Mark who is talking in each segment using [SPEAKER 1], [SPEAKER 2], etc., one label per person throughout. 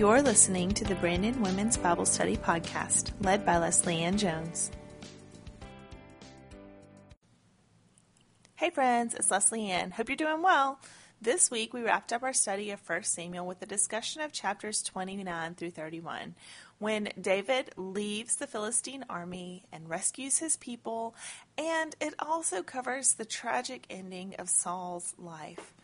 [SPEAKER 1] You're listening to the Brandon Women's Bible Study Podcast, led by Leslie Ann Jones. Hey friends, it's Leslie Ann. Hope you're doing well. This week we wrapped up our study of 1 Samuel with a discussion of chapters 29 through 31, when David leaves the Philistine army and rescues his people, and it also covers the tragic ending of Saul's life.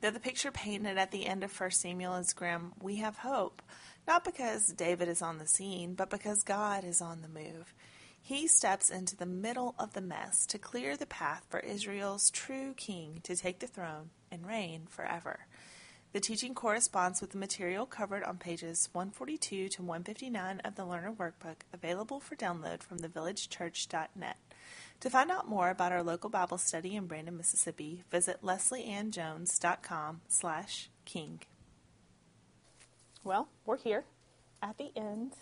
[SPEAKER 1] Though the picture painted at the end of 1 Samuel is grim, we have hope, not because David is on the scene, but because God is on the move. He steps into the middle of the mess to clear the path for Israel's true king to take the throne and reign forever. The teaching corresponds with the material covered on pages 142 to 159 of the Learner Workbook, available for download from thevillagechurch.net. To find out more about our local Bible study in Brandon, Mississippi, visit leslieannjones.com slash king. Well, we're here at the end,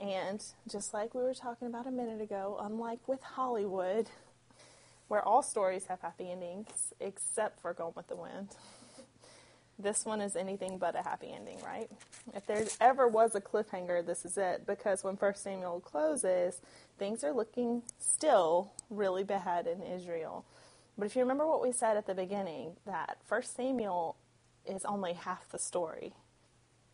[SPEAKER 1] and just like we were talking about a minute ago, unlike with Hollywood, where all stories have happy endings, except for Gone with the Wind, this one is anything but a happy ending, right? If there ever was a cliffhanger, this is it, because when First Samuel closes, things are looking still really bad in Israel. But if you remember what we said at the beginning, that First Samuel is only half the story.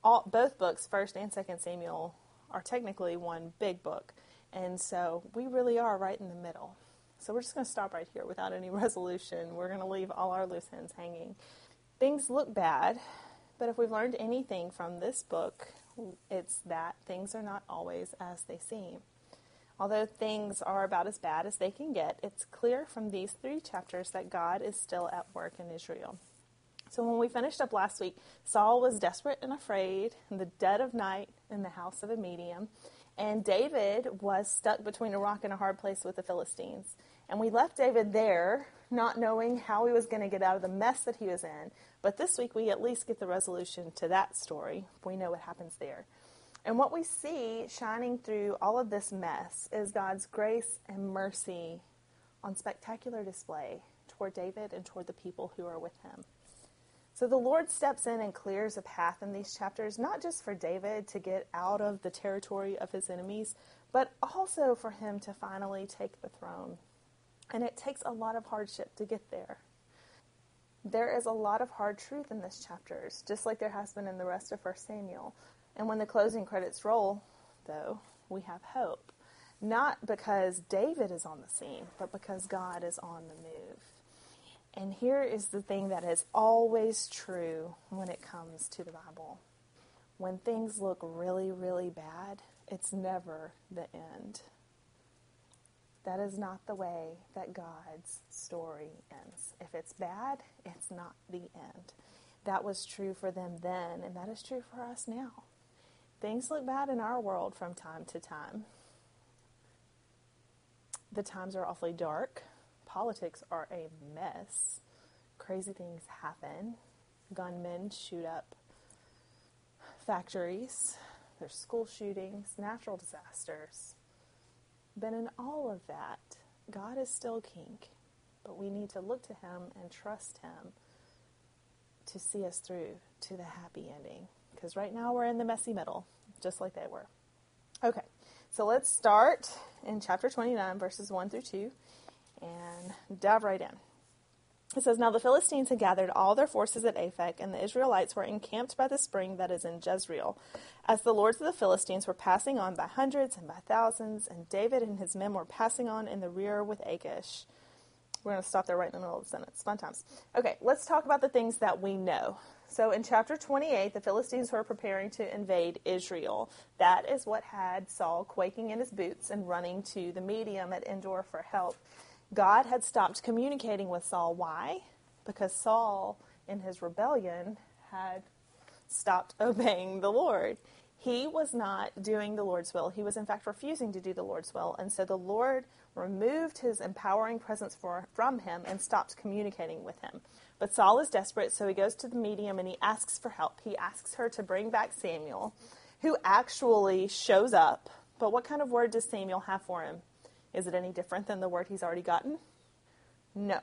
[SPEAKER 1] All, both books, First and Second Samuel, are technically one big book, and so we really are right in the middle. So we're just going to stop right here without any resolution. We're going to leave all our loose ends hanging. Things look bad, but if we've learned anything from this book, it's that things are not always as they seem. Although things are about as bad as they can get, it's clear from these three chapters that God is still at work in Israel. So when we finished up last week, Saul was desperate and afraid in the dead of night in the house of a medium, and David was stuck between a rock and a hard place with the Philistines. And we left David there, not knowing how he was going to get out of the mess that he was in. But this week we at least get the resolution to that story. We know what happens there. And what we see shining through all of this mess is God's grace and mercy on spectacular display toward David and toward the people who are with him. So the Lord steps in and clears a path in these chapters, not just for David to get out of the territory of his enemies, but also for him to finally take the throne. And it takes a lot of hardship to get there. There is a lot of hard truth in this chapter, just like there has been in the rest of 1 Samuel. And when the closing credits roll, though, we have hope. Not because David is on the scene, but because God is on the move. And here is the thing that is always true when it comes to the Bible. When things look really, really bad, it's never the end. That is not the way that God's story ends. If it's bad, it's not the end. That was true for them then, and that is true for us now. Things look bad in our world from time to time. The times are awfully dark. Politics are a mess. Crazy things happen. Gunmen shoot up factories. There's school shootings, natural disasters. But in all of that, God is still king. But we need to look to him and trust him to see us through to the happy ending because right now we're in the messy middle, just like they were. Okay, so let's start in chapter 29, verses 1 through 2, and dive right in. It says, Now the Philistines had gathered all their forces at Aphek, and the Israelites were encamped by the spring that is in Jezreel. As the lords of the Philistines were passing on by hundreds and by thousands, and David and his men were passing on in the rear with Achish. We're going to stop there right in the middle of the sentence. Fun times. Okay, let's talk about the things that we know. So in chapter 28, the Philistines were preparing to invade Israel. That is what had Saul quaking in his boots and running to the medium at Endor for help. God had stopped communicating with Saul. Why? Because Saul, in his rebellion, had stopped obeying the Lord. He was not doing the Lord's will. He was, in fact, refusing to do the Lord's will. And so the Lord removed his empowering presence for, from him and stopped communicating with him. But Saul is desperate, so he goes to the medium and he asks for help. He asks her to bring back Samuel, who actually shows up. But what kind of word does Samuel have for him? Is it any different than the word he's already gotten? No.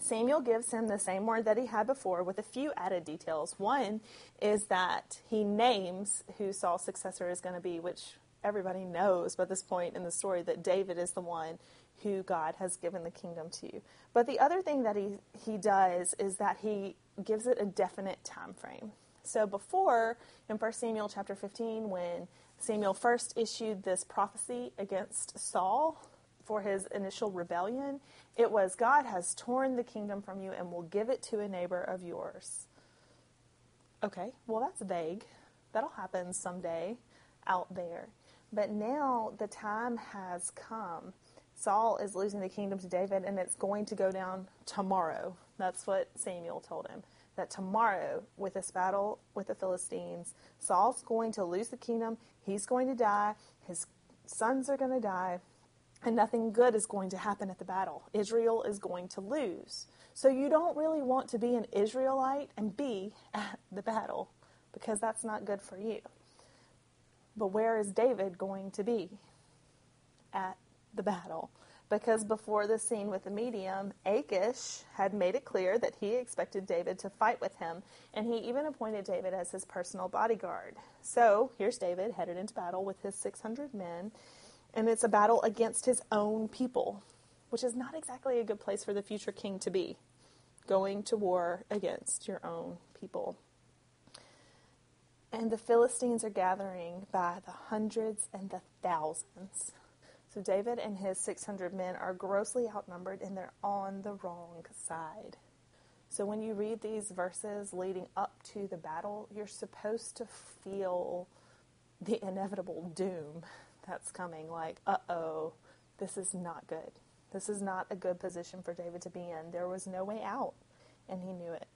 [SPEAKER 1] Samuel gives him the same word that he had before with a few added details. One is that he names who Saul's successor is going to be, which everybody knows by this point in the story that David is the one who God has given the kingdom to. But the other thing that he, he does is that he gives it a definite time frame. So before in 1 Samuel chapter 15 when Samuel first issued this prophecy against Saul for his initial rebellion, it was God has torn the kingdom from you and will give it to a neighbor of yours. Okay, well, that's vague. That'll happen someday out there. But now the time has come. Saul is losing the kingdom to David, and it's going to go down tomorrow. That's what Samuel told him. That tomorrow, with this battle with the Philistines, Saul's going to lose the kingdom. He's going to die. His sons are going to die and nothing good is going to happen at the battle. Israel is going to lose. So you don't really want to be an Israelite and be at the battle because that's not good for you. But where is David going to be at the battle? Because before the scene with the medium, Achish had made it clear that he expected David to fight with him, and he even appointed David as his personal bodyguard. So here's David headed into battle with his 600 men and it's a battle against his own people, which is not exactly a good place for the future king to be, going to war against your own people. And the Philistines are gathering by the hundreds and the thousands. So David and his 600 men are grossly outnumbered and they're on the wrong side. So when you read these verses leading up to the battle, you're supposed to feel the inevitable doom that's coming, like, uh oh, this is not good. This is not a good position for David to be in. There was no way out, and he knew it.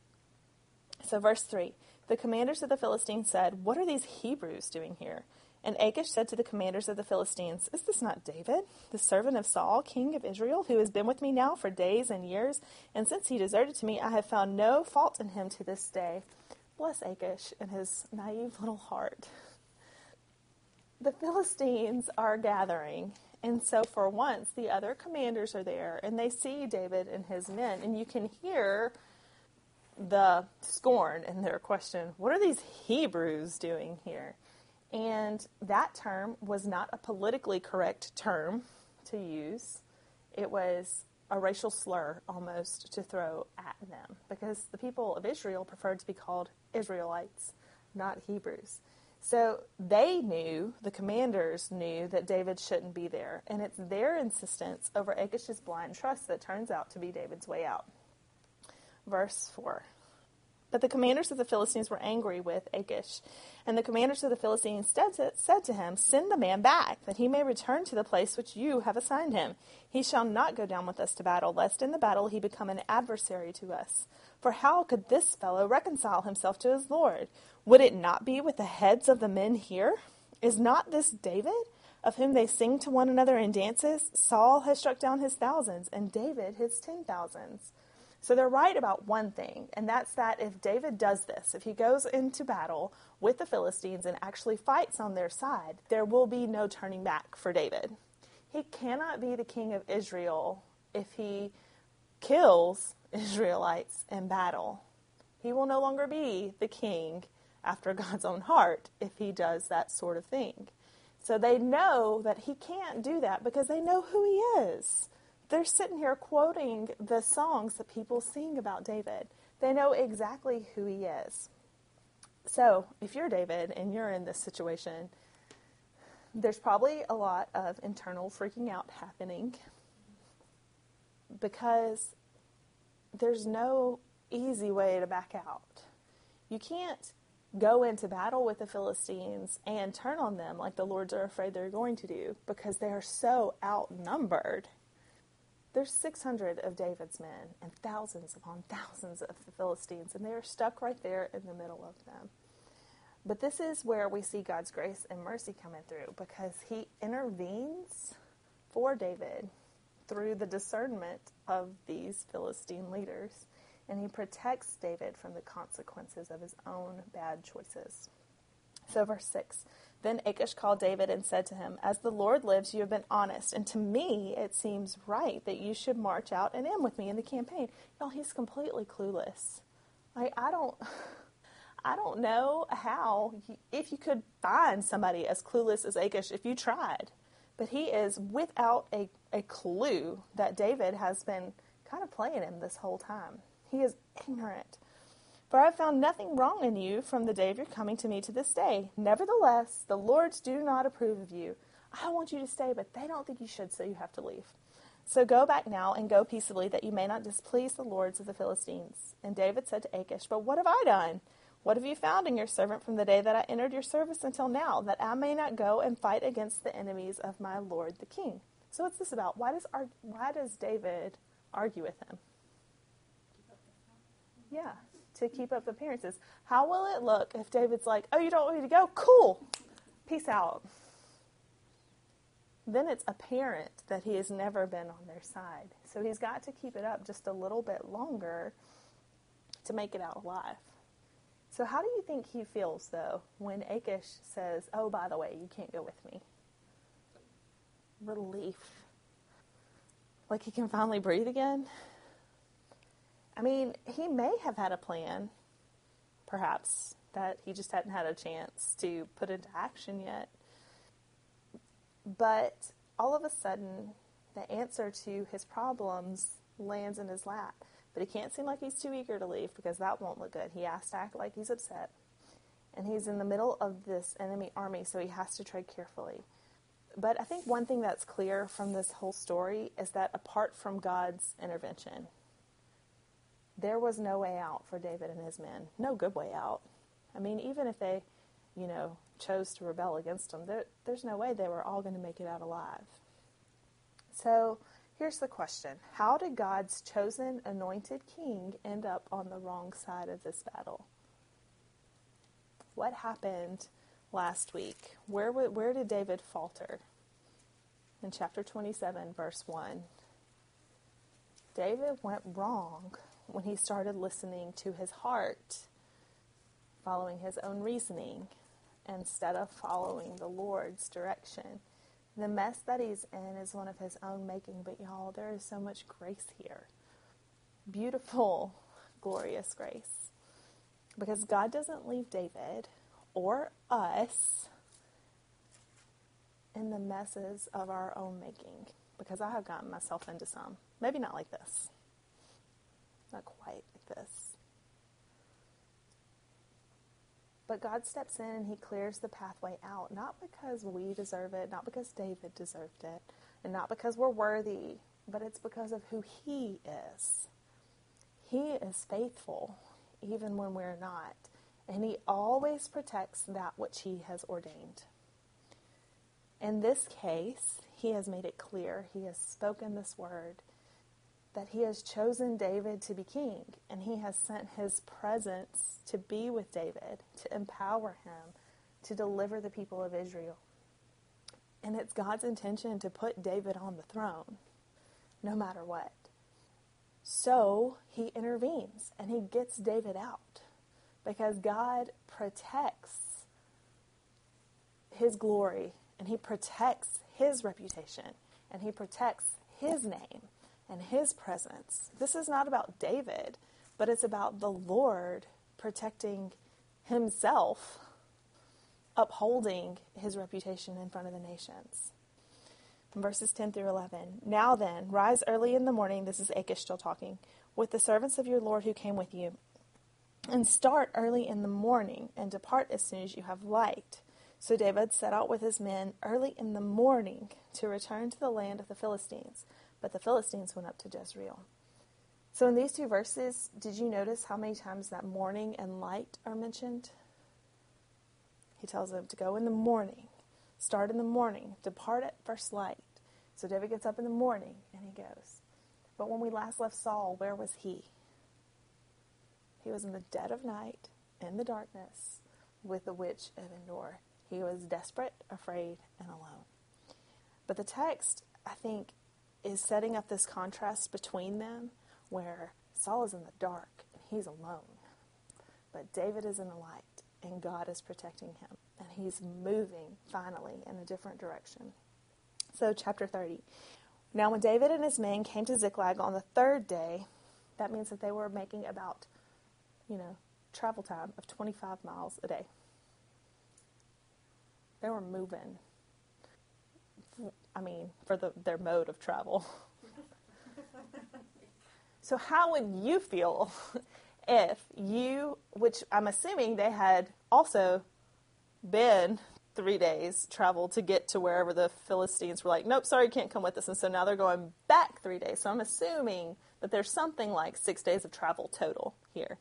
[SPEAKER 1] So, verse 3 The commanders of the Philistines said, What are these Hebrews doing here? And Achish said to the commanders of the Philistines, Is this not David, the servant of Saul, king of Israel, who has been with me now for days and years? And since he deserted to me, I have found no fault in him to this day. Bless Achish and his naive little heart the Philistines are gathering. And so, for once, the other commanders are there and they see David and his men. And you can hear the scorn in their question What are these Hebrews doing here? And that term was not a politically correct term to use, it was a racial slur almost to throw at them because the people of Israel preferred to be called Israelites, not Hebrews. So they knew, the commanders knew, that David shouldn't be there. And it's their insistence over Achish's blind trust that turns out to be David's way out. Verse 4. But the commanders of the Philistines were angry with Achish. And the commanders of the Philistines said to him, Send the man back, that he may return to the place which you have assigned him. He shall not go down with us to battle, lest in the battle he become an adversary to us. For how could this fellow reconcile himself to his Lord? Would it not be with the heads of the men here? Is not this David, of whom they sing to one another in dances? Saul has struck down his thousands, and David his ten thousands. So they're right about one thing, and that's that if David does this, if he goes into battle with the Philistines and actually fights on their side, there will be no turning back for David. He cannot be the king of Israel if he kills Israelites in battle. He will no longer be the king after God's own heart if he does that sort of thing. So they know that he can't do that because they know who he is. They're sitting here quoting the songs that people sing about David. They know exactly who he is. So if you're David and you're in this situation, there's probably a lot of internal freaking out happening because there's no easy way to back out. You can't go into battle with the Philistines and turn on them like the Lords are afraid they're going to do because they are so outnumbered. There's 600 of David's men and thousands upon thousands of the Philistines, and they are stuck right there in the middle of them. But this is where we see God's grace and mercy coming through because he intervenes for David through the discernment of these Philistine leaders and he protects David from the consequences of his own bad choices. So, verse 6 Then Achish called David and said to him, As the Lord lives, you have been honest, and to me it seems right that you should march out and in with me in the campaign. Y'all, he's completely clueless. Like, I don't. I don't know how, if you could find somebody as clueless as Achish if you tried. But he is without a, a clue that David has been kind of playing him this whole time. He is ignorant. For I have found nothing wrong in you from the day of your coming to me to this day. Nevertheless, the Lords do not approve of you. I want you to stay, but they don't think you should, so you have to leave. So go back now and go peaceably, that you may not displease the lords of the Philistines. And David said to Achish, But what have I done? What have you found in your servant from the day that I entered your service until now, that I may not go and fight against the enemies of my lord the king? So what's this about? Why does why does David argue with him? Yeah, to keep up appearances. How will it look if David's like, "Oh, you don't want me to go? Cool, peace out." Then it's apparent that he has never been on their side. So he's got to keep it up just a little bit longer to make it out alive. So, how do you think he feels, though, when Achish says, Oh, by the way, you can't go with me? Relief. Like he can finally breathe again? I mean, he may have had a plan, perhaps, that he just hadn't had a chance to put into action yet. But all of a sudden, the answer to his problems lands in his lap. But he can't seem like he's too eager to leave because that won't look good. He has to act like he's upset. And he's in the middle of this enemy army, so he has to tread carefully. But I think one thing that's clear from this whole story is that apart from God's intervention, there was no way out for David and his men. No good way out. I mean, even if they, you know, chose to rebel against him, there, there's no way they were all going to make it out alive. So, Here's the question How did God's chosen anointed king end up on the wrong side of this battle? What happened last week? Where, where did David falter? In chapter 27, verse 1. David went wrong when he started listening to his heart, following his own reasoning, instead of following the Lord's direction. The mess that he's in is one of his own making, but y'all, there is so much grace here. Beautiful, glorious grace. Because God doesn't leave David or us in the messes of our own making. Because I have gotten myself into some. Maybe not like this. Not quite like this. But God steps in and He clears the pathway out, not because we deserve it, not because David deserved it, and not because we're worthy, but it's because of who He is. He is faithful, even when we're not, and He always protects that which He has ordained. In this case, He has made it clear, He has spoken this word that he has chosen David to be king, and he has sent his presence to be with David, to empower him, to deliver the people of Israel. And it's God's intention to put David on the throne, no matter what. So he intervenes and he gets David out because God protects his glory and he protects his reputation and he protects his name and his presence. This is not about David, but it's about the Lord protecting himself, upholding his reputation in front of the nations. From verses 10 through 11. Now then, rise early in the morning, this is Achish still talking, with the servants of your Lord who came with you, and start early in the morning, and depart as soon as you have light. So David set out with his men early in the morning to return to the land of the Philistines but the Philistines went up to Jezreel. So, in these two verses, did you notice how many times that morning and light are mentioned? He tells them to go in the morning, start in the morning, depart at first light. So, David gets up in the morning and he goes. But when we last left Saul, where was he? He was in the dead of night, in the darkness, with the witch of Endor. He was desperate, afraid, and alone. But the text, I think, is setting up this contrast between them where Saul is in the dark and he's alone. But David is in the light and God is protecting him and he's moving finally in a different direction. So, chapter 30. Now, when David and his men came to Ziklag on the third day, that means that they were making about, you know, travel time of 25 miles a day. They were moving. I mean, for the, their mode of travel. so, how would you feel if you, which I'm assuming they had also been three days travel to get to wherever the Philistines were like, nope, sorry, can't come with us. And so now they're going back three days. So I'm assuming that there's something like six days of travel total here.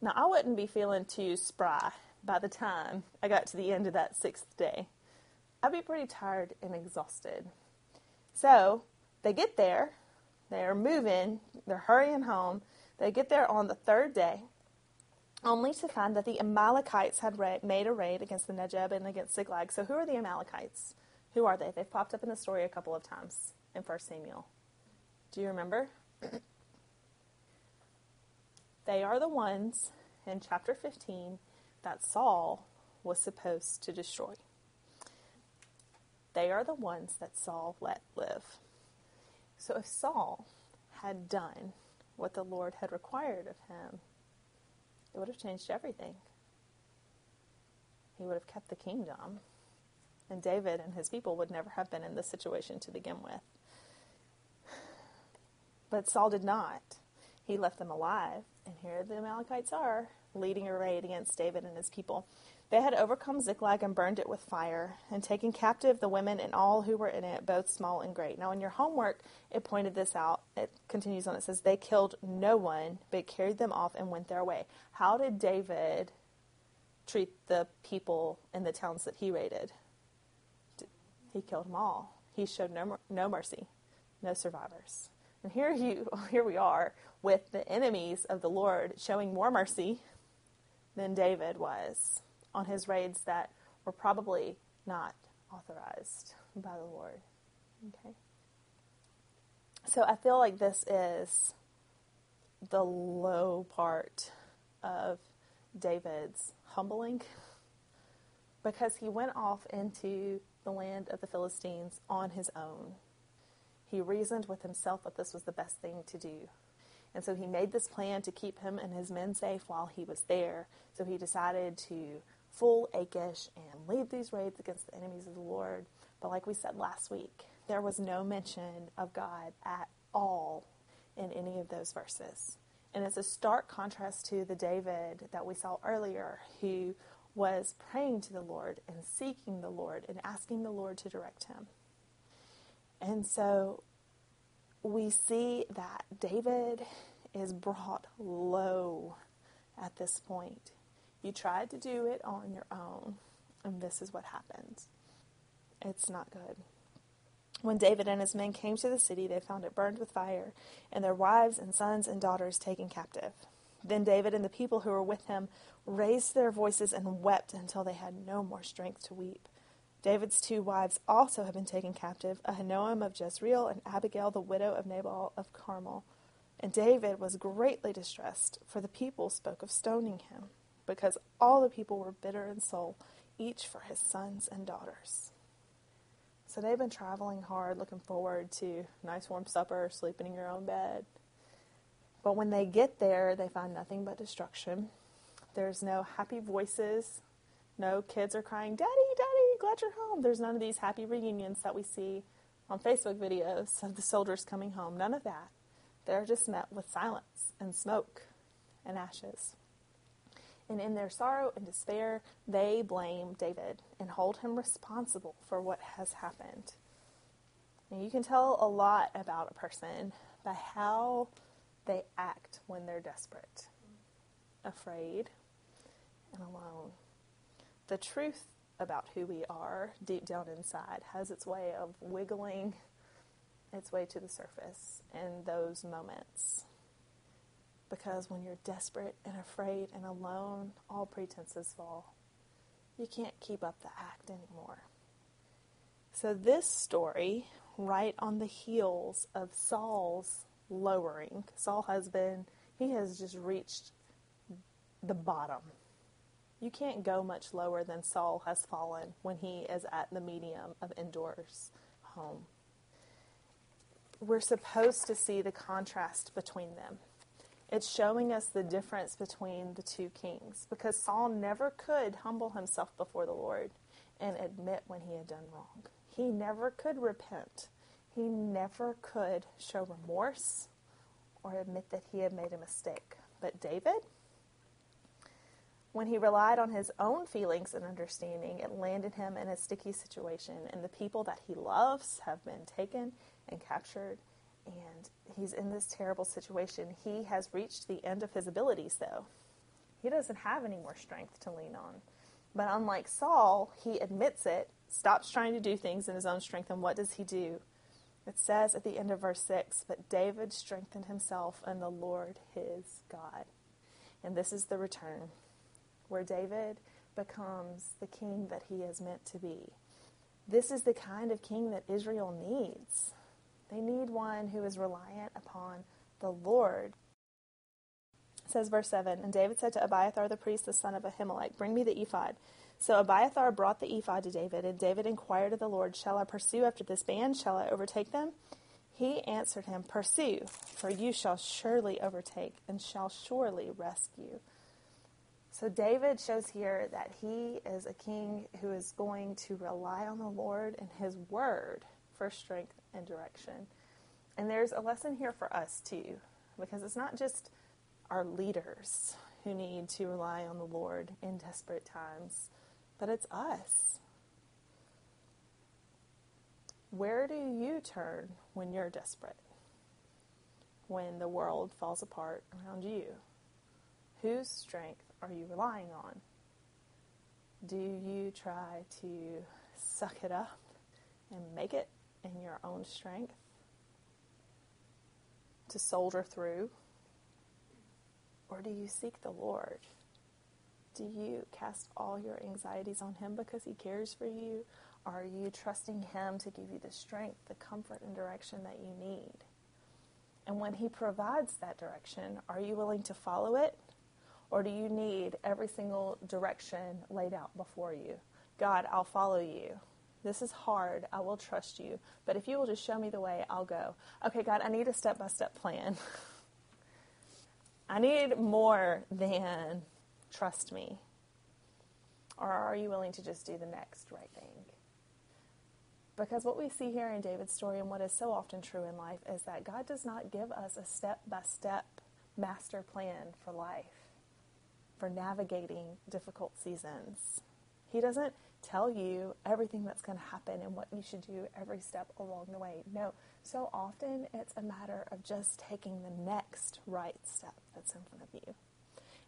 [SPEAKER 1] Now, I wouldn't be feeling too spry by the time I got to the end of that sixth day. I'd be pretty tired and exhausted. So they get there, they're moving, they're hurrying home. They get there on the third day only to find that the Amalekites had ra- made a raid against the Negeb and against Ziklag. So, who are the Amalekites? Who are they? They've popped up in the story a couple of times in 1 Samuel. Do you remember? they are the ones in chapter 15 that Saul was supposed to destroy. They are the ones that Saul let live. So, if Saul had done what the Lord had required of him, it would have changed everything. He would have kept the kingdom. And David and his people would never have been in this situation to begin with. But Saul did not. He left them alive. And here the Amalekites are, leading a raid against David and his people. They had overcome Ziklag and burned it with fire, and taken captive the women and all who were in it, both small and great. Now, in your homework, it pointed this out. It continues on. It says, They killed no one, but carried them off and went their way. How did David treat the people in the towns that he raided? He killed them all. He showed no, no mercy, no survivors. And here you, here we are with the enemies of the Lord showing more mercy than David was on his raids that were probably not authorized by the Lord. Okay. So I feel like this is the low part of David's humbling because he went off into the land of the Philistines on his own. He reasoned with himself that this was the best thing to do. And so he made this plan to keep him and his men safe while he was there. So he decided to fool Achish and lead these raids against the enemies of the Lord. But like we said last week, there was no mention of God at all in any of those verses. And it's a stark contrast to the David that we saw earlier, who was praying to the Lord and seeking the Lord and asking the Lord to direct him. And so we see that David is brought low at this point. You tried to do it on your own, and this is what happens. It's not good. When David and his men came to the city, they found it burned with fire, and their wives and sons and daughters taken captive. Then David and the people who were with him raised their voices and wept until they had no more strength to weep. David's two wives also had been taken captive, Ahinoam of Jezreel and Abigail, the widow of Nabal of Carmel. And David was greatly distressed, for the people spoke of stoning him, because all the people were bitter in soul, each for his sons and daughters. So they've been traveling hard, looking forward to nice warm supper, sleeping in your own bed. But when they get there, they find nothing but destruction. There's no happy voices. No kids are crying, Daddy, Daddy, glad you're home. There's none of these happy reunions that we see on Facebook videos of the soldiers coming home. None of that. They're just met with silence and smoke and ashes. And in their sorrow and despair, they blame David and hold him responsible for what has happened. And you can tell a lot about a person by how they act when they're desperate, afraid, and alone. The truth about who we are deep down inside has its way of wiggling its way to the surface in those moments. Because when you're desperate and afraid and alone, all pretenses fall. You can't keep up the act anymore. So, this story, right on the heels of Saul's lowering, Saul has been, he has just reached the bottom.
[SPEAKER 2] You can't go much lower than Saul has fallen when he is at the medium of Endor's home. We're supposed to see the contrast between them. It's showing us the difference between the two kings because Saul never could humble himself before the Lord and admit when he had done wrong. He never could repent. He never could show remorse or admit that he had made a mistake. But David, when he relied on his own feelings and understanding, it landed him in a sticky situation, and the people that he loves have been taken and captured, and he's in this terrible situation. He has reached the end of his abilities, though. He doesn't have any more strength to lean on. But unlike Saul, he admits it, stops trying to do things in his own strength, and what does he do? It says at the end of verse 6 But David strengthened himself in the Lord his God. And this is the return, where David becomes the king that he is meant to be. This is the kind of king that Israel needs. They need one who is reliant upon the Lord. It says verse 7 And David said to Abiathar the priest, the son of Ahimelech, Bring me the ephod. So Abiathar brought the ephod to David, and David inquired of the Lord, Shall I pursue after this band? Shall I overtake them? He answered him, Pursue, for you shall surely overtake, and shall surely rescue. So David shows here that he is a king who is going to rely on the Lord and his word for strength and direction. And there's a lesson here for us too, because it's not just our leaders who need to rely on the Lord in desperate times, but it's us. Where do you turn when you're desperate? When the world falls apart around you? Whose strength are you relying on? Do you try to suck it up and make it in your own strength? To soldier through? Or do you seek the Lord? Do you cast all your anxieties on Him because He cares for you? Are you trusting Him to give you the strength, the comfort, and direction that you need? And when He provides that direction, are you willing to follow it? Or do you need every single direction laid out before you? God, I'll follow you. This is hard. I will trust you. But if you will just show me the way, I'll go. Okay, God, I need a step by step plan. I need more than trust me? Or are you willing to just do the next right thing? Because what we see here in David's story and what is so often true in life is that God does not give us a step by step master plan for life, for navigating difficult seasons. He doesn't tell you everything that's going to happen and what you should do every step along the way. No, so often it's a matter of just taking the next right step that's in front of you.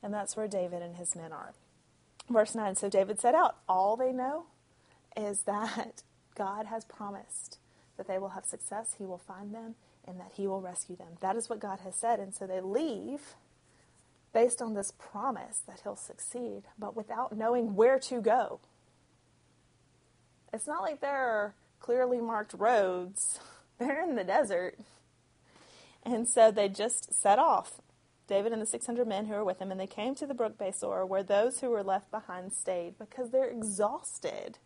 [SPEAKER 2] And that's where David and his men are. Verse 9 So David set out. All they know is that God has promised that they will have success, He will find them, and that He will rescue them. That is what God has said. And so they leave based on this promise that He'll succeed, but without knowing where to go. It's not like there are clearly marked roads, they're in the desert. And so they just set off. David and the 600 men who were with him, and they came to the brook Besor, where those who were left behind stayed because they're exhausted.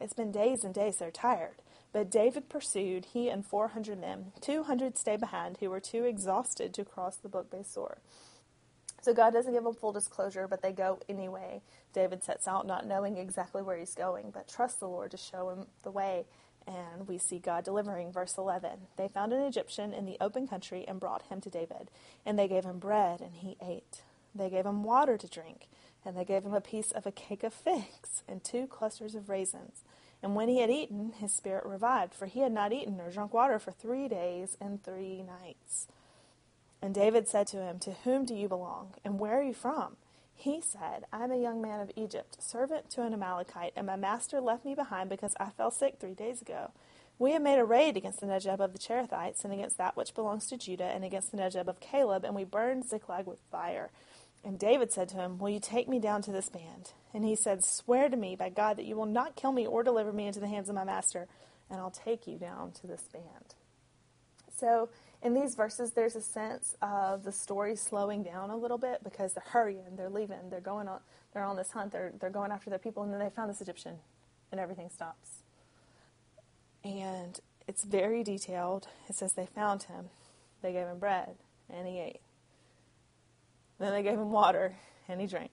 [SPEAKER 2] It's been days and days, they're tired. But David pursued, he and 400 men. 200 stayed behind, who were too exhausted to cross the brook Besor. So God doesn't give them full disclosure, but they go anyway. David sets out not knowing exactly where he's going, but trusts the Lord to show him the way and we see God delivering. Verse 11 They found an Egyptian in the open country and brought him to David. And they gave him bread, and he ate. They gave him water to drink, and they gave him a piece of a cake of figs and two clusters of raisins. And when he had eaten, his spirit revived, for he had not eaten or drunk water for three days and three nights. And David said to him, To whom do you belong, and where are you from? He said, I am a young man of Egypt, servant to an Amalekite, and my master left me behind because I fell sick three days ago. We have made a raid against the Negeb of the Cherethites, and against that which belongs to Judah, and against the Negeb of Caleb, and we burned Ziklag with fire. And David said to him, Will you take me down to this band? And he said, Swear to me by God that you will not kill me or deliver me into the hands of my master, and I'll take you down to this band. So in these verses, there's a sense of the story slowing down a little bit because they're hurrying, they're leaving, they're going on, they're on this hunt, they're, they're going after their people, and then they found this Egyptian, and everything stops. And it's very detailed. It says they found him, they gave him bread, and he ate. Then they gave him water, and he drank.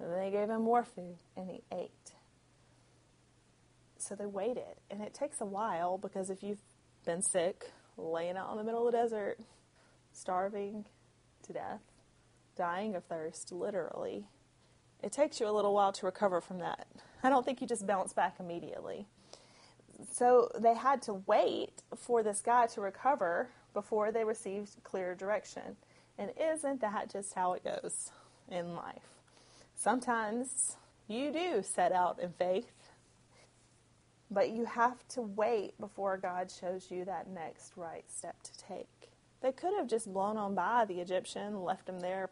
[SPEAKER 2] Then they gave him more food, and he ate. So they waited, and it takes a while because if you've been sick, laying out in the middle of the desert, starving to death, dying of thirst, literally, it takes you a little while to recover from that. I don't think you just bounce back immediately. So they had to wait for this guy to recover before they received clear direction. And isn't that just how it goes in life? Sometimes you do set out in faith, but you have to wait before God shows you that next right step to take. They could have just blown on by the Egyptian, left him there,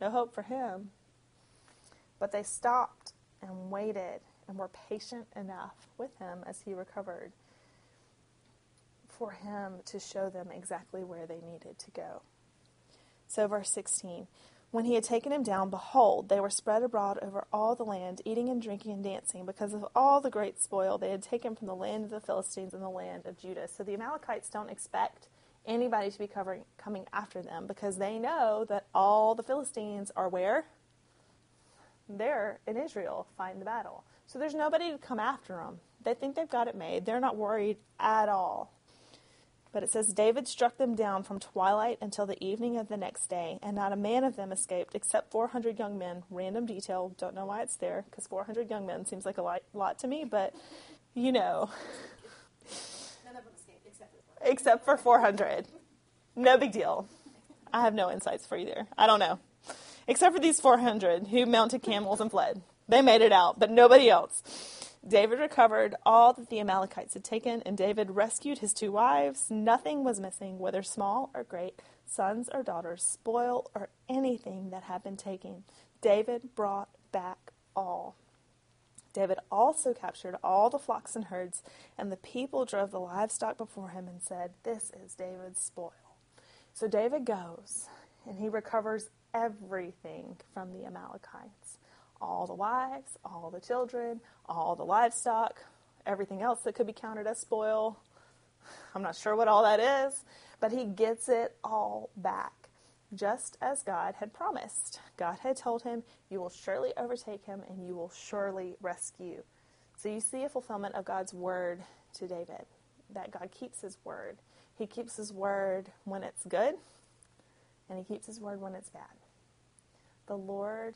[SPEAKER 2] no hope for him. But they stopped and waited and were patient enough with him as he recovered for him to show them exactly where they needed to go. So, verse 16 When he had taken him down, behold, they were spread abroad over all the land, eating and drinking and dancing, because of all the great spoil they had taken from the land of the Philistines and the land of Judah. So, the Amalekites don't expect anybody to be covering, coming after them because they know that all the Philistines are where? They're in Israel, fighting the battle. So there's nobody to come after them. They think they've got it made. They're not worried at all. But it says David struck them down from twilight until the evening of the next day, and not a man of them escaped except 400 young men. Random detail, don't know why it's there, because 400 young men seems like a lot, lot to me, but you know.
[SPEAKER 3] None of them escaped except for
[SPEAKER 2] Except for 400. No big deal. I have no insights for you there. I don't know. Except for these 400 who mounted camels and fled. They made it out, but nobody else. David recovered all that the Amalekites had taken, and David rescued his two wives. Nothing was missing, whether small or great, sons or daughters, spoil or anything that had been taken. David brought back all. David also captured all the flocks and herds, and the people drove the livestock before him and said, This is David's spoil. So David goes, and he recovers everything from the Amalekites all the wives, all the children, all the livestock, everything else that could be counted as spoil. I'm not sure what all that is, but he gets it all back, just as God had promised. God had told him, You will surely overtake him and you will surely rescue. So you see a fulfillment of God's word to David, that God keeps his word. He keeps his word when it's good, and he keeps his word when it's bad. The Lord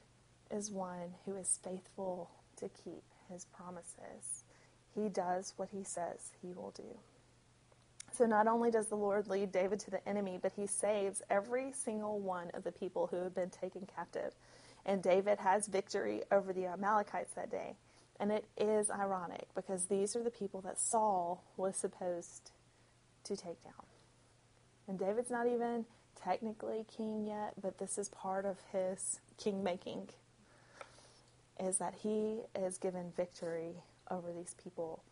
[SPEAKER 2] is one who is faithful to keep his promises. He does what he says he will do. So not only does the Lord lead David to the enemy, but he saves every single one of the people who have been taken captive. And David has victory over the Amalekites that day. And it is ironic because these are the people that Saul was supposed to take down. And David's not even technically king yet, but this is part of his king making is that he is given victory over these people.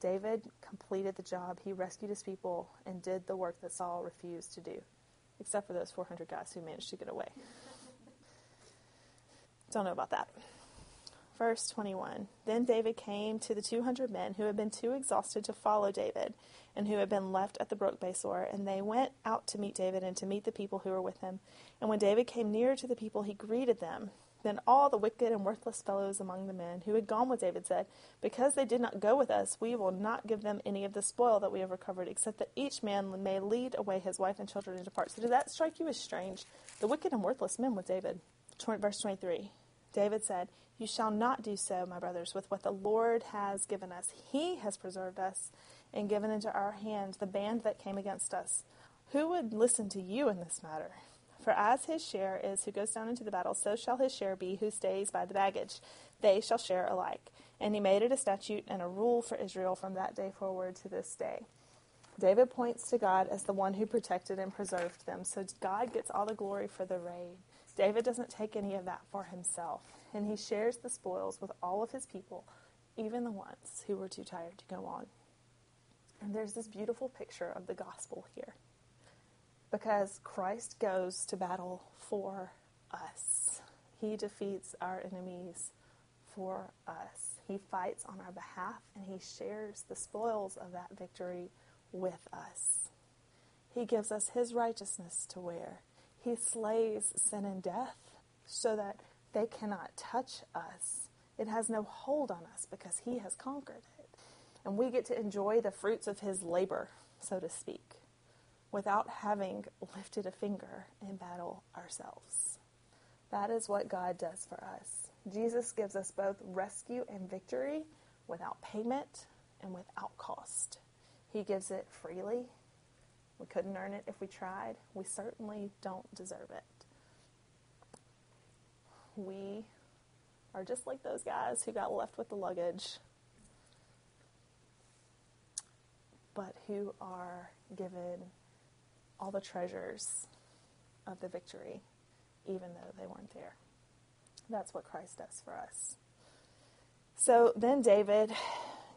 [SPEAKER 2] David completed the job. He rescued his people and did the work that Saul refused to do, except for those 400 guys who managed to get away. Don't know about that. Verse 21 Then David came to the 200 men who had been too exhausted to follow David and who had been left at the brook Besor, and they went out to meet David and to meet the people who were with him. And when David came near to the people, he greeted them. Then all the wicked and worthless fellows among the men who had gone with David said, Because they did not go with us, we will not give them any of the spoil that we have recovered, except that each man may lead away his wife and children and depart. So did that strike you as strange? The wicked and worthless men with David. Verse 23. David said, You shall not do so, my brothers, with what the Lord has given us. He has preserved us and given into our hands the band that came against us. Who would listen to you in this matter? For as his share is who goes down into the battle, so shall his share be who stays by the baggage. They shall share alike. And he made it a statute and a rule for Israel from that day forward to this day. David points to God as the one who protected and preserved them, so God gets all the glory for the raid. David doesn't take any of that for himself, and he shares the spoils with all of his people, even the ones who were too tired to go on. And there's this beautiful picture of the gospel here because Christ goes to battle for us. He defeats our enemies for us. He fights on our behalf and he shares the spoils of that victory with us. He gives us his righteousness to wear. He slays sin and death so that they cannot touch us. It has no hold on us because he has conquered it. And we get to enjoy the fruits of his labor, so to speak, without having lifted a finger in battle ourselves. That is what God does for us. Jesus gives us both rescue and victory without payment and without cost. He gives it freely. We couldn't earn it if we tried. We certainly don't deserve it. We are just like those guys who got left with the luggage, but who are given all the treasures of the victory, even though they weren't there. That's what Christ does for us. So then David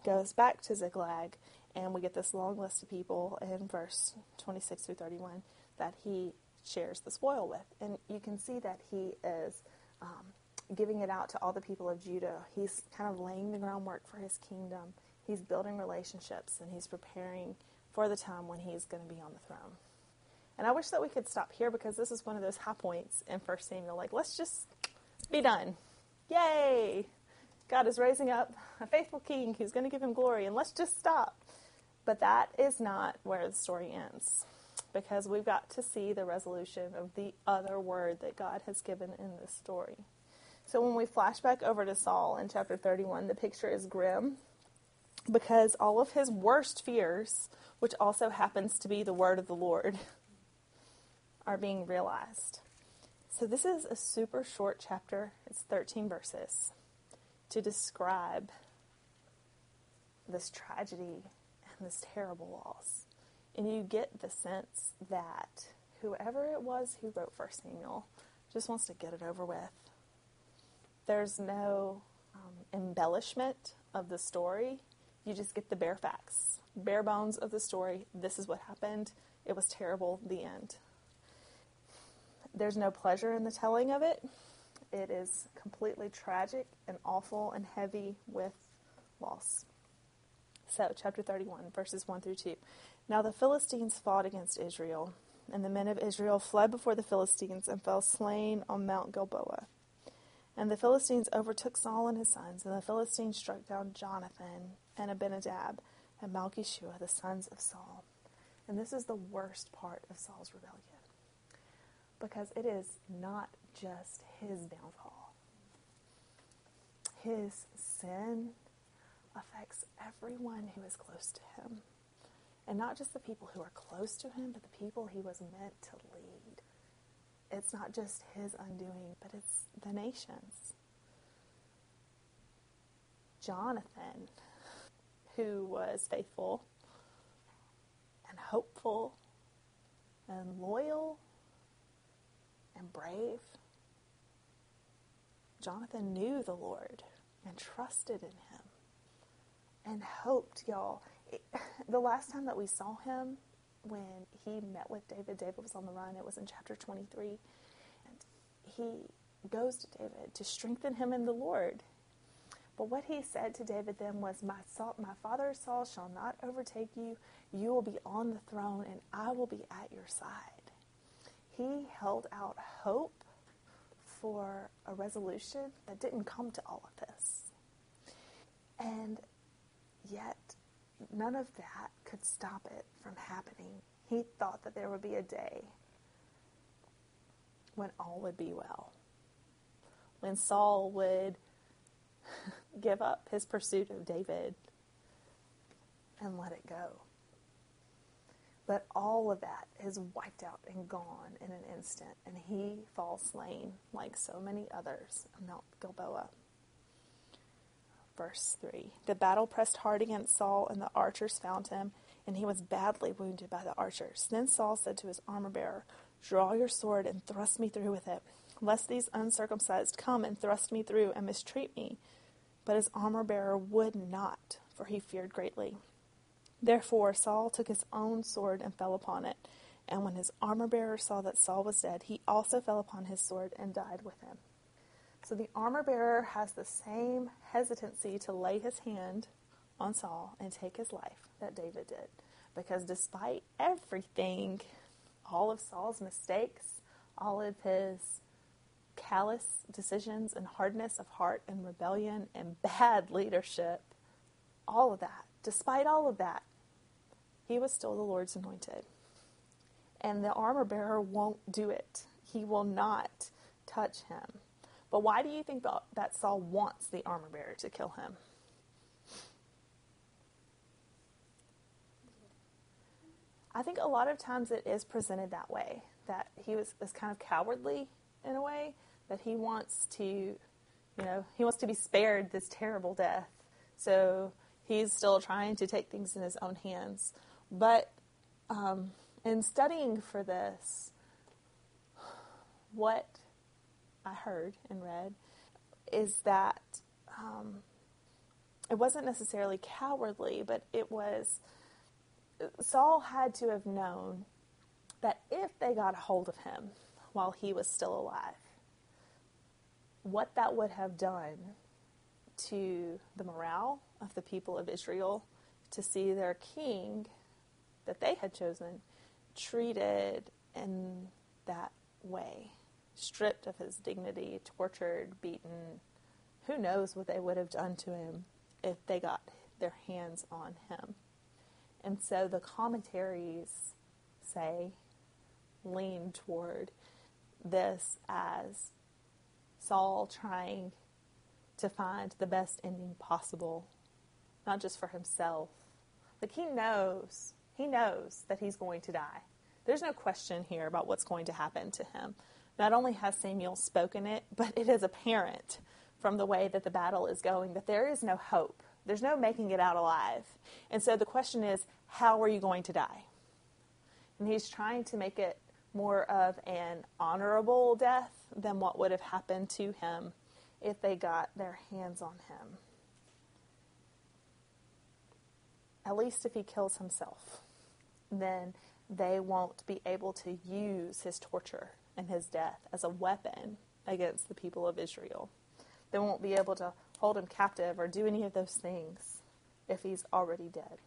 [SPEAKER 2] goes back to Ziklag, and we get this long list of people in verse 26 through 31 that he shares the spoil with. And you can see that he is um, giving it out to all the people of Judah. He's kind of laying the groundwork for his kingdom. He's building relationships, and he's preparing for the time when he's going to be on the throne. And I wish that we could stop here because this is one of those high points in 1 Samuel. Like, let's just be done. Yay! God is raising up a faithful king who's going to give him glory, and let's just stop. But that is not where the story ends because we've got to see the resolution of the other word that God has given in this story. So when we flash back over to Saul in chapter 31, the picture is grim because all of his worst fears, which also happens to be the word of the Lord, are being realized. So this is a super short chapter. It's 13 verses to describe this tragedy and this terrible loss. And you get the sense that whoever it was who wrote First Samuel just wants to get it over with. There's no um, embellishment of the story. You just get the bare facts, bare bones of the story. This is what happened. It was terrible. The end. There's no pleasure in the telling of it. It is completely tragic and awful and heavy with loss. So, chapter 31, verses 1 through 2. Now the Philistines fought against Israel, and the men of Israel fled before the Philistines and fell slain on Mount Gilboa. And the Philistines overtook Saul and his sons, and the Philistines struck down Jonathan and Abinadab and Malchishua, the sons of Saul. And this is the worst part of Saul's rebellion because it is not just his downfall. His sin affects everyone who is close to him. And not just the people who are close to him, but the people he was meant to lead. It's not just his undoing, but it's the nations. Jonathan, who was faithful and hopeful and loyal and brave. Jonathan knew the Lord and trusted in him and hoped, y'all. The last time that we saw him, when he met with David, David was on the run. It was in chapter 23. And he goes to David to strengthen him in the Lord. But what he said to David then was, my, Saul, my father Saul shall not overtake you. You will be on the throne, and I will be at your side he held out hope for a resolution that didn't come to all of this. And yet, none of that could stop it from happening. He thought that there would be a day when all would be well, when Saul would give up his pursuit of David and let it go. But all of that is wiped out and gone in an instant, and he falls slain like so many others on Mount Gilboa. Verse 3 The battle pressed hard against Saul, and the archers found him, and he was badly wounded by the archers. Then Saul said to his armor bearer, Draw your sword and thrust me through with it, lest these uncircumcised come and thrust me through and mistreat me. But his armor bearer would not, for he feared greatly. Therefore Saul took his own sword and fell upon it, And when his armor bearer saw that Saul was dead, he also fell upon his sword and died with him. So the armor bearer has the same hesitancy to lay his hand on Saul and take his life that David did. Because despite everything, all of Saul's mistakes, all of his callous decisions and hardness of heart and rebellion and bad leadership, all of that, despite all of that, he was still the Lord's anointed. And the armor bearer won't do it. He will not touch him. But why do you think that Saul wants the armor bearer to kill him? I think a lot of times it is presented that way, that he was, was kind of cowardly in a way, that he wants to, you know, he wants to be spared this terrible death. So he's still trying to take things in his own hands. But um, in studying for this, what I heard and read is that um, it wasn't necessarily cowardly, but it was Saul had to have known that if they got a hold of him while he was still alive, what that would have done to the morale of the people of Israel to see their king that they had chosen treated in that way, stripped of his dignity, tortured, beaten. Who knows what they would have done to him if they got their hands on him. And so the commentaries say, lean toward this as Saul trying to find the best ending possible, not just for himself. Like he knows, he knows that he's going to die. There's no question here about what's going to happen to him. Not only has Samuel spoken it, but it is apparent from the way that the battle is going that there is no hope. There's no making it out alive. And so the question is, how are you going to die? And he's trying to make it more of an honorable death than what would have happened to him if they got their hands on him. At least if he kills himself, then they won't be able to use his torture and his death as a weapon against the people of Israel. They won't be able to hold him captive or do any of those things if he's already dead.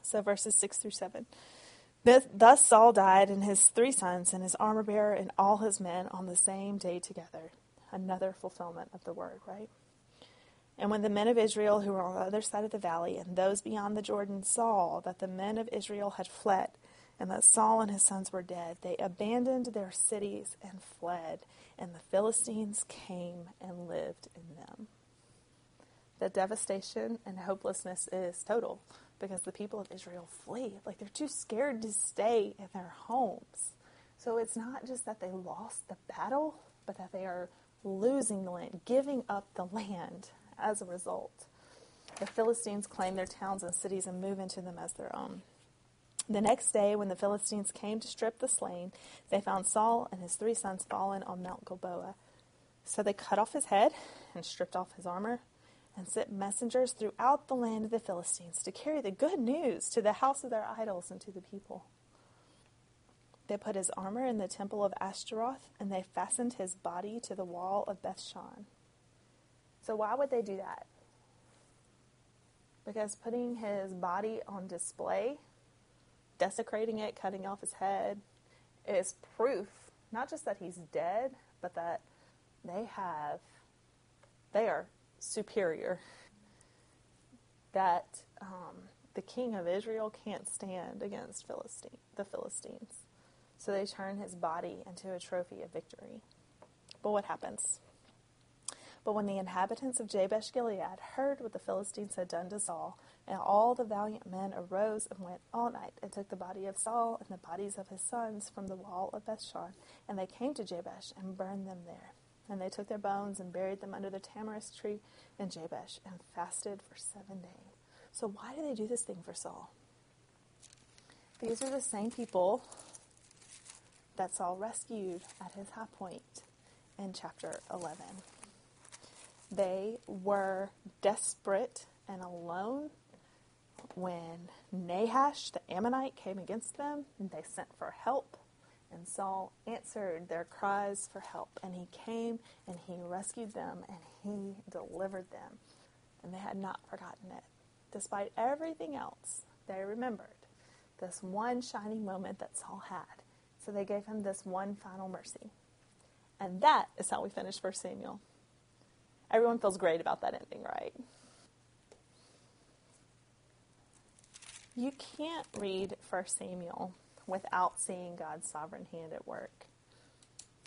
[SPEAKER 2] So, verses 6 through 7. Thus Saul died, and his three sons, and his armor bearer, and all his men on the same day together. Another fulfillment of the word, right? And when the men of Israel who were on the other side of the valley and those beyond the Jordan saw that the men of Israel had fled, and that Saul and his sons were dead, they abandoned their cities and fled, and the Philistines came and lived in them. The devastation and hopelessness is total because the people of Israel flee. Like they're too scared to stay in their homes. So it's not just that they lost the battle, but that they are losing the land, giving up the land as a result. The Philistines claim their towns and cities and move into them as their own. The next day, when the Philistines came to strip the slain, they found Saul and his three sons fallen on Mount Gilboa. So they cut off his head and stripped off his armor and sent messengers throughout the land of the Philistines to carry the good news to the house of their idols and to the people. They put his armor in the temple of Ashtaroth, and they fastened his body to the wall of Bethshan. So, why would they do that? Because putting his body on display, desecrating it, cutting off his head, is proof not just that he's dead, but that they have, they are superior. That um, the king of Israel can't stand against Philistine, the Philistines. So they turn his body into a trophy of victory. But what happens? But when the inhabitants of Jabesh Gilead heard what the Philistines had done to Saul, and all the valiant men arose and went all night and took the body of Saul and the bodies of his sons from the wall of Bethshan, and they came to Jabesh and burned them there. And they took their bones and buried them under the tamarisk tree in Jabesh and fasted for seven days. So, why do they do this thing for Saul? These are the same people that Saul rescued at his high point in chapter 11. They were desperate and alone, when Nahash the Ammonite came against them, they sent for help. And Saul answered their cries for help. And he came and he rescued them and he delivered them. And they had not forgotten it. Despite everything else, they remembered this one shining moment that Saul had. So they gave him this one final mercy. And that is how we finish 1 Samuel. Everyone feels great about that ending, right? You can't read 1 Samuel without seeing God's sovereign hand at work.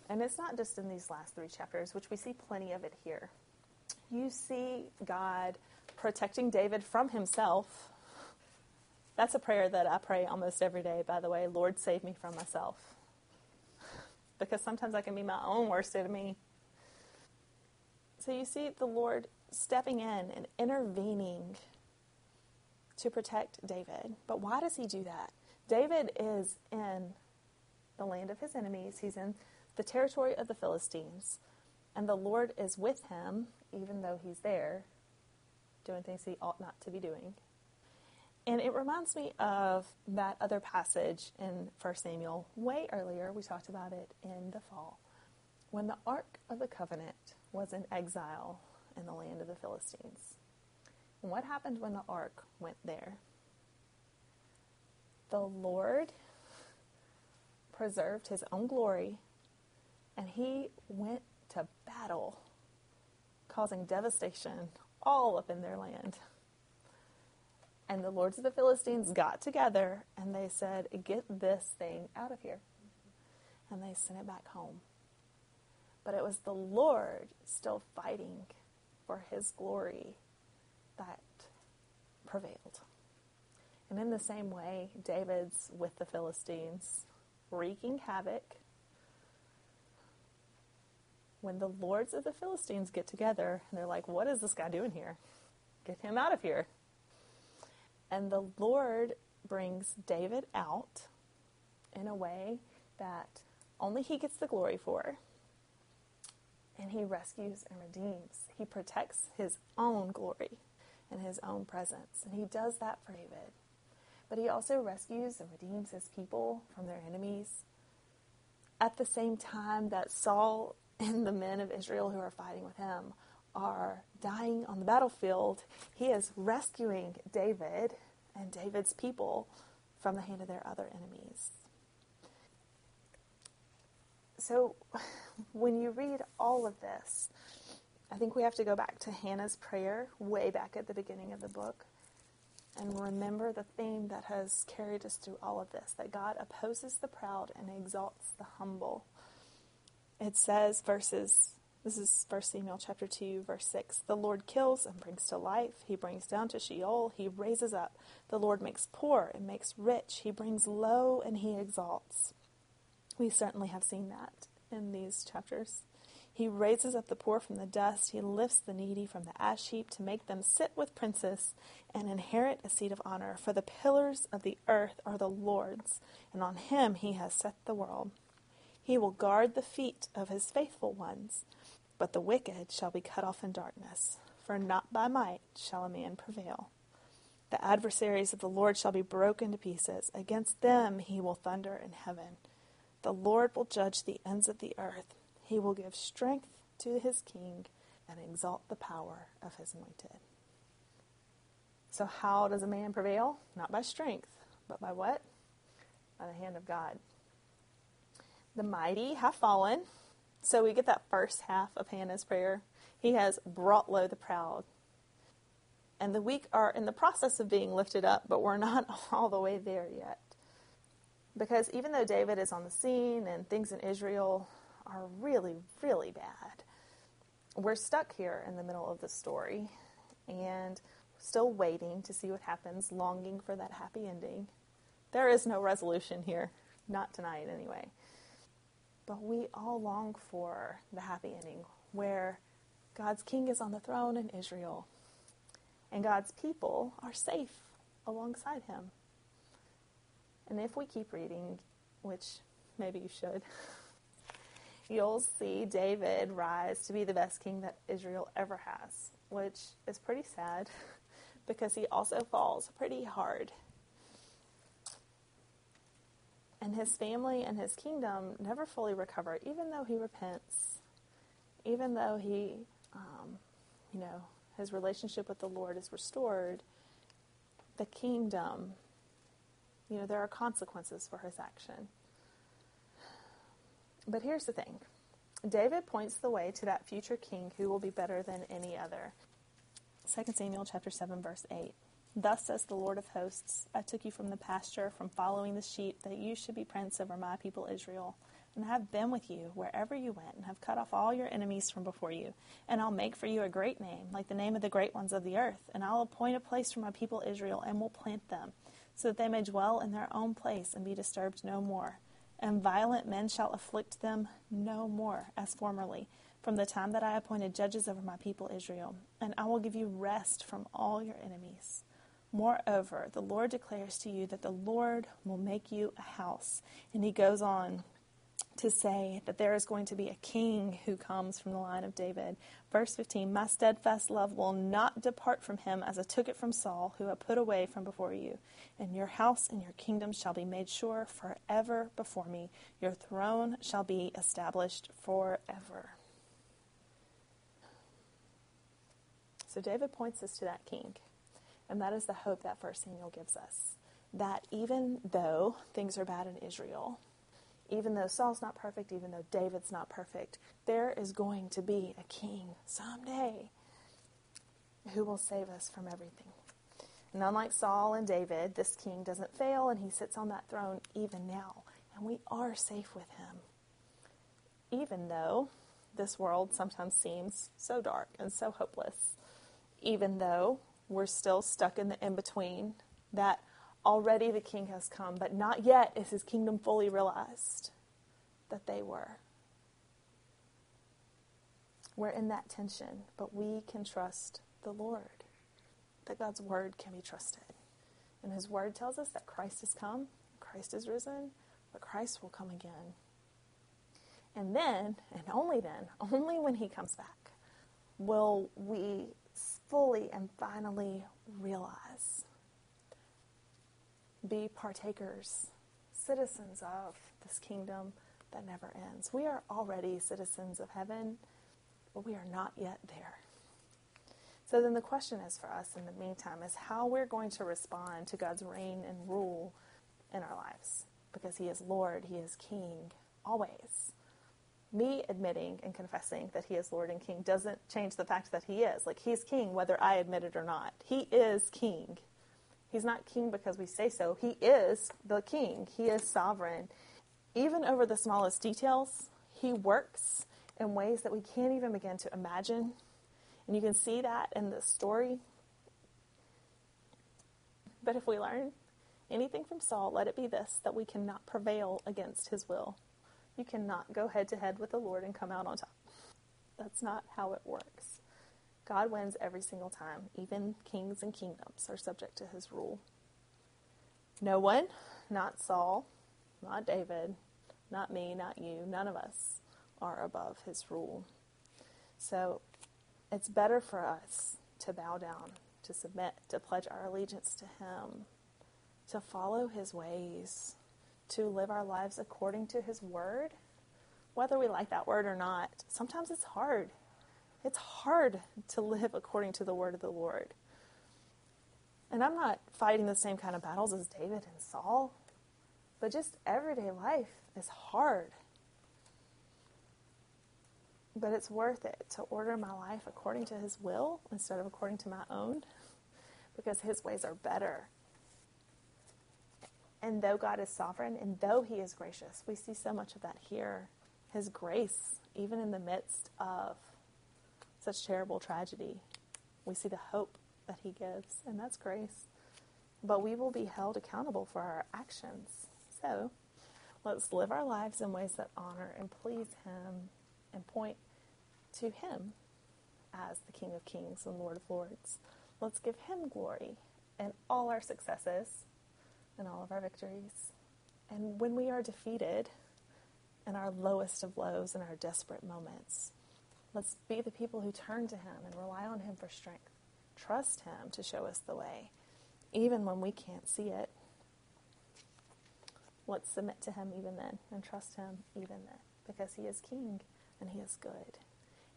[SPEAKER 2] And it's not just in these last three chapters, which we see plenty of it here. You see God protecting David from himself. That's a prayer that I pray almost every day, by the way. Lord, save me from myself. Because sometimes I can be my own worst enemy. So you see the Lord stepping in and intervening to protect David. But why does he do that? David is in the land of his enemies, he's in the territory of the Philistines, and the Lord is with him, even though he's there doing things he ought not to be doing. And it reminds me of that other passage in 1 Samuel way earlier. We talked about it in the fall. When the Ark of the Covenant was in exile in the land of the Philistines. What happened when the ark went there? The Lord preserved his own glory and he went to battle, causing devastation all up in their land. And the lords of the Philistines got together and they said, Get this thing out of here. And they sent it back home. But it was the Lord still fighting for his glory that prevailed. And in the same way, David's with the Philistines, wreaking havoc. When the lords of the Philistines get together and they're like, What is this guy doing here? Get him out of here. And the Lord brings David out in a way that only he gets the glory for. And he rescues and redeems. He protects his own glory and his own presence. And he does that for David. But he also rescues and redeems his people from their enemies. At the same time that Saul and the men of Israel who are fighting with him are dying on the battlefield, he is rescuing David and David's people from the hand of their other enemies. So, when you read all of this, I think we have to go back to Hannah's prayer way back at the beginning of the book and remember the theme that has carried us through all of this that God opposes the proud and exalts the humble. It says, verses, this is 1 Samuel chapter 2, verse 6 The Lord kills and brings to life, He brings down to Sheol, He raises up. The Lord makes poor and makes rich, He brings low and He exalts. We certainly have seen that in these chapters. He raises up the poor from the dust. He lifts the needy from the ash heap to make them sit with princes and inherit a seat of honor. For the pillars of the earth are the Lord's, and on him he has set the world. He will guard the feet of his faithful ones, but the wicked shall be cut off in darkness. For not by might shall a man prevail. The adversaries of the Lord shall be broken to pieces. Against them he will thunder in heaven. The Lord will judge the ends of the earth. He will give strength to his king and exalt the power of his anointed. So, how does a man prevail? Not by strength, but by what? By the hand of God. The mighty have fallen. So, we get that first half of Hannah's prayer. He has brought low the proud. And the weak are in the process of being lifted up, but we're not all the way there yet. Because even though David is on the scene and things in Israel are really, really bad, we're stuck here in the middle of the story and still waiting to see what happens, longing for that happy ending. There is no resolution here, not tonight anyway. But we all long for the happy ending where God's king is on the throne in Israel and God's people are safe alongside him. And if we keep reading, which maybe you should, you'll see David rise to be the best king that Israel ever has, which is pretty sad because he also falls pretty hard. And his family and his kingdom never fully recover, even though he repents, even though he, um, you know, his relationship with the Lord is restored. The kingdom, you know, there are consequences for his action. But here's the thing David points the way to that future king who will be better than any other. 2 Samuel chapter 7 verse 8. Thus says the Lord of hosts, I took you from the pasture, from following the sheep, that you should be prince over my people Israel. And I have been with you wherever you went, and have cut off all your enemies from before you. And I'll make for you a great name, like the name of the great ones of the earth. And I'll appoint a place for my people Israel, and will plant them, so that they may dwell in their own place and be disturbed no more. And violent men shall afflict them no more, as formerly from the time that I appointed judges over my people Israel, and I will give you rest from all your enemies. Moreover, the Lord declares to you that the Lord will make you a house. And he goes on to say that there is going to be a king who comes from the line of David. Verse 15 My steadfast love will not depart from him as I took it from Saul, who I put away from before you. And your house and your kingdom shall be made sure forever before me. Your throne shall be established forever. So David points us to that king. And that is the hope that First Samuel gives us. That even though things are bad in Israel, even though Saul's not perfect, even though David's not perfect, there is going to be a king someday who will save us from everything. And unlike Saul and David, this king doesn't fail and he sits on that throne even now. And we are safe with him. Even though this world sometimes seems so dark and so hopeless even though we're still stuck in the in between, that already the king has come, but not yet is his kingdom fully realized that they were. We're in that tension, but we can trust the Lord, that God's word can be trusted. And his word tells us that Christ has come, Christ is risen, but Christ will come again. And then, and only then, only when he comes back, will we fully and finally realize. Be partakers, citizens of this kingdom that never ends. We are already citizens of heaven, but we are not yet there. So then the question is for us in the meantime is how we're going to respond to God's reign and rule in our lives. Because He is Lord, He is King, always me admitting and confessing that he is Lord and King doesn't change the fact that he is. Like, he's king whether I admit it or not. He is king. He's not king because we say so. He is the king. He is sovereign. Even over the smallest details, he works in ways that we can't even begin to imagine. And you can see that in this story. But if we learn anything from Saul, let it be this that we cannot prevail against his will. You cannot go head to head with the Lord and come out on top. That's not how it works. God wins every single time. Even kings and kingdoms are subject to his rule. No one, not Saul, not David, not me, not you, none of us are above his rule. So it's better for us to bow down, to submit, to pledge our allegiance to him, to follow his ways, to live our lives according to His Word, whether we like that word or not. Sometimes it's hard. It's hard to live according to the Word of the Lord. And I'm not fighting the same kind of battles as David and Saul, but just everyday life is hard. But it's worth it to order my life according to His will instead of according to my own because His ways are better and though God is sovereign and though He is gracious, we see so much of that here. His grace, even in the midst of such terrible tragedy, we see the hope that He gives, and that's grace. But we will be held accountable for our actions. So let's live our lives in ways that honor and please Him and point to Him as the King of Kings and Lord of Lords. Let's give Him glory in all our successes and all of our victories. And when we are defeated in our lowest of lows, in our desperate moments, let's be the people who turn to Him and rely on Him for strength trust Him to show us the way, even when we can't see it. Let's submit to Him even then and trust Him even then because He is King and He is good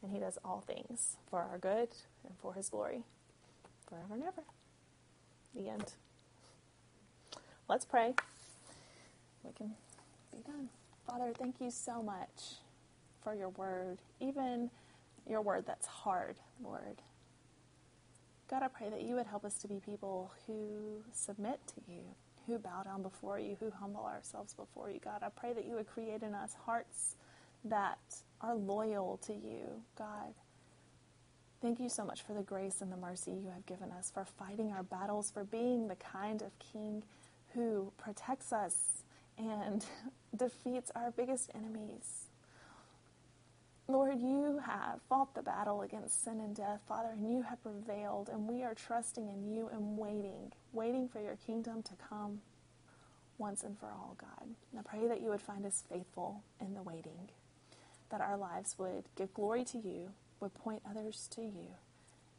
[SPEAKER 2] and He does all things for our good and for His glory forever and ever. The end. Let's pray. We can be done. Father, thank you so much for your word, even your word that's hard, Lord. God, I pray that you would help us to be people who submit to you, who bow down before you, who humble ourselves before you. God, I pray that you would create in us hearts that are loyal to you, God. Thank you so much for the grace and the mercy you have given us, for fighting our battles, for being the kind of king who protects us and defeats our biggest enemies. Lord, you have fought the battle against sin and death, Father, and you have prevailed, and we are trusting in you and waiting, waiting for your kingdom to come once and for all, God. And I pray that you would find us faithful in the waiting, that our lives would give glory to you, would point others to you,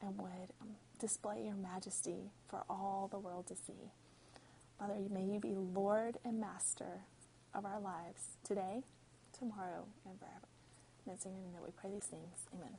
[SPEAKER 2] and would um, display your majesty for all the world to see. Father, may you be Lord and Master of our lives today, tomorrow, and forever. In name that we pray these things. Amen.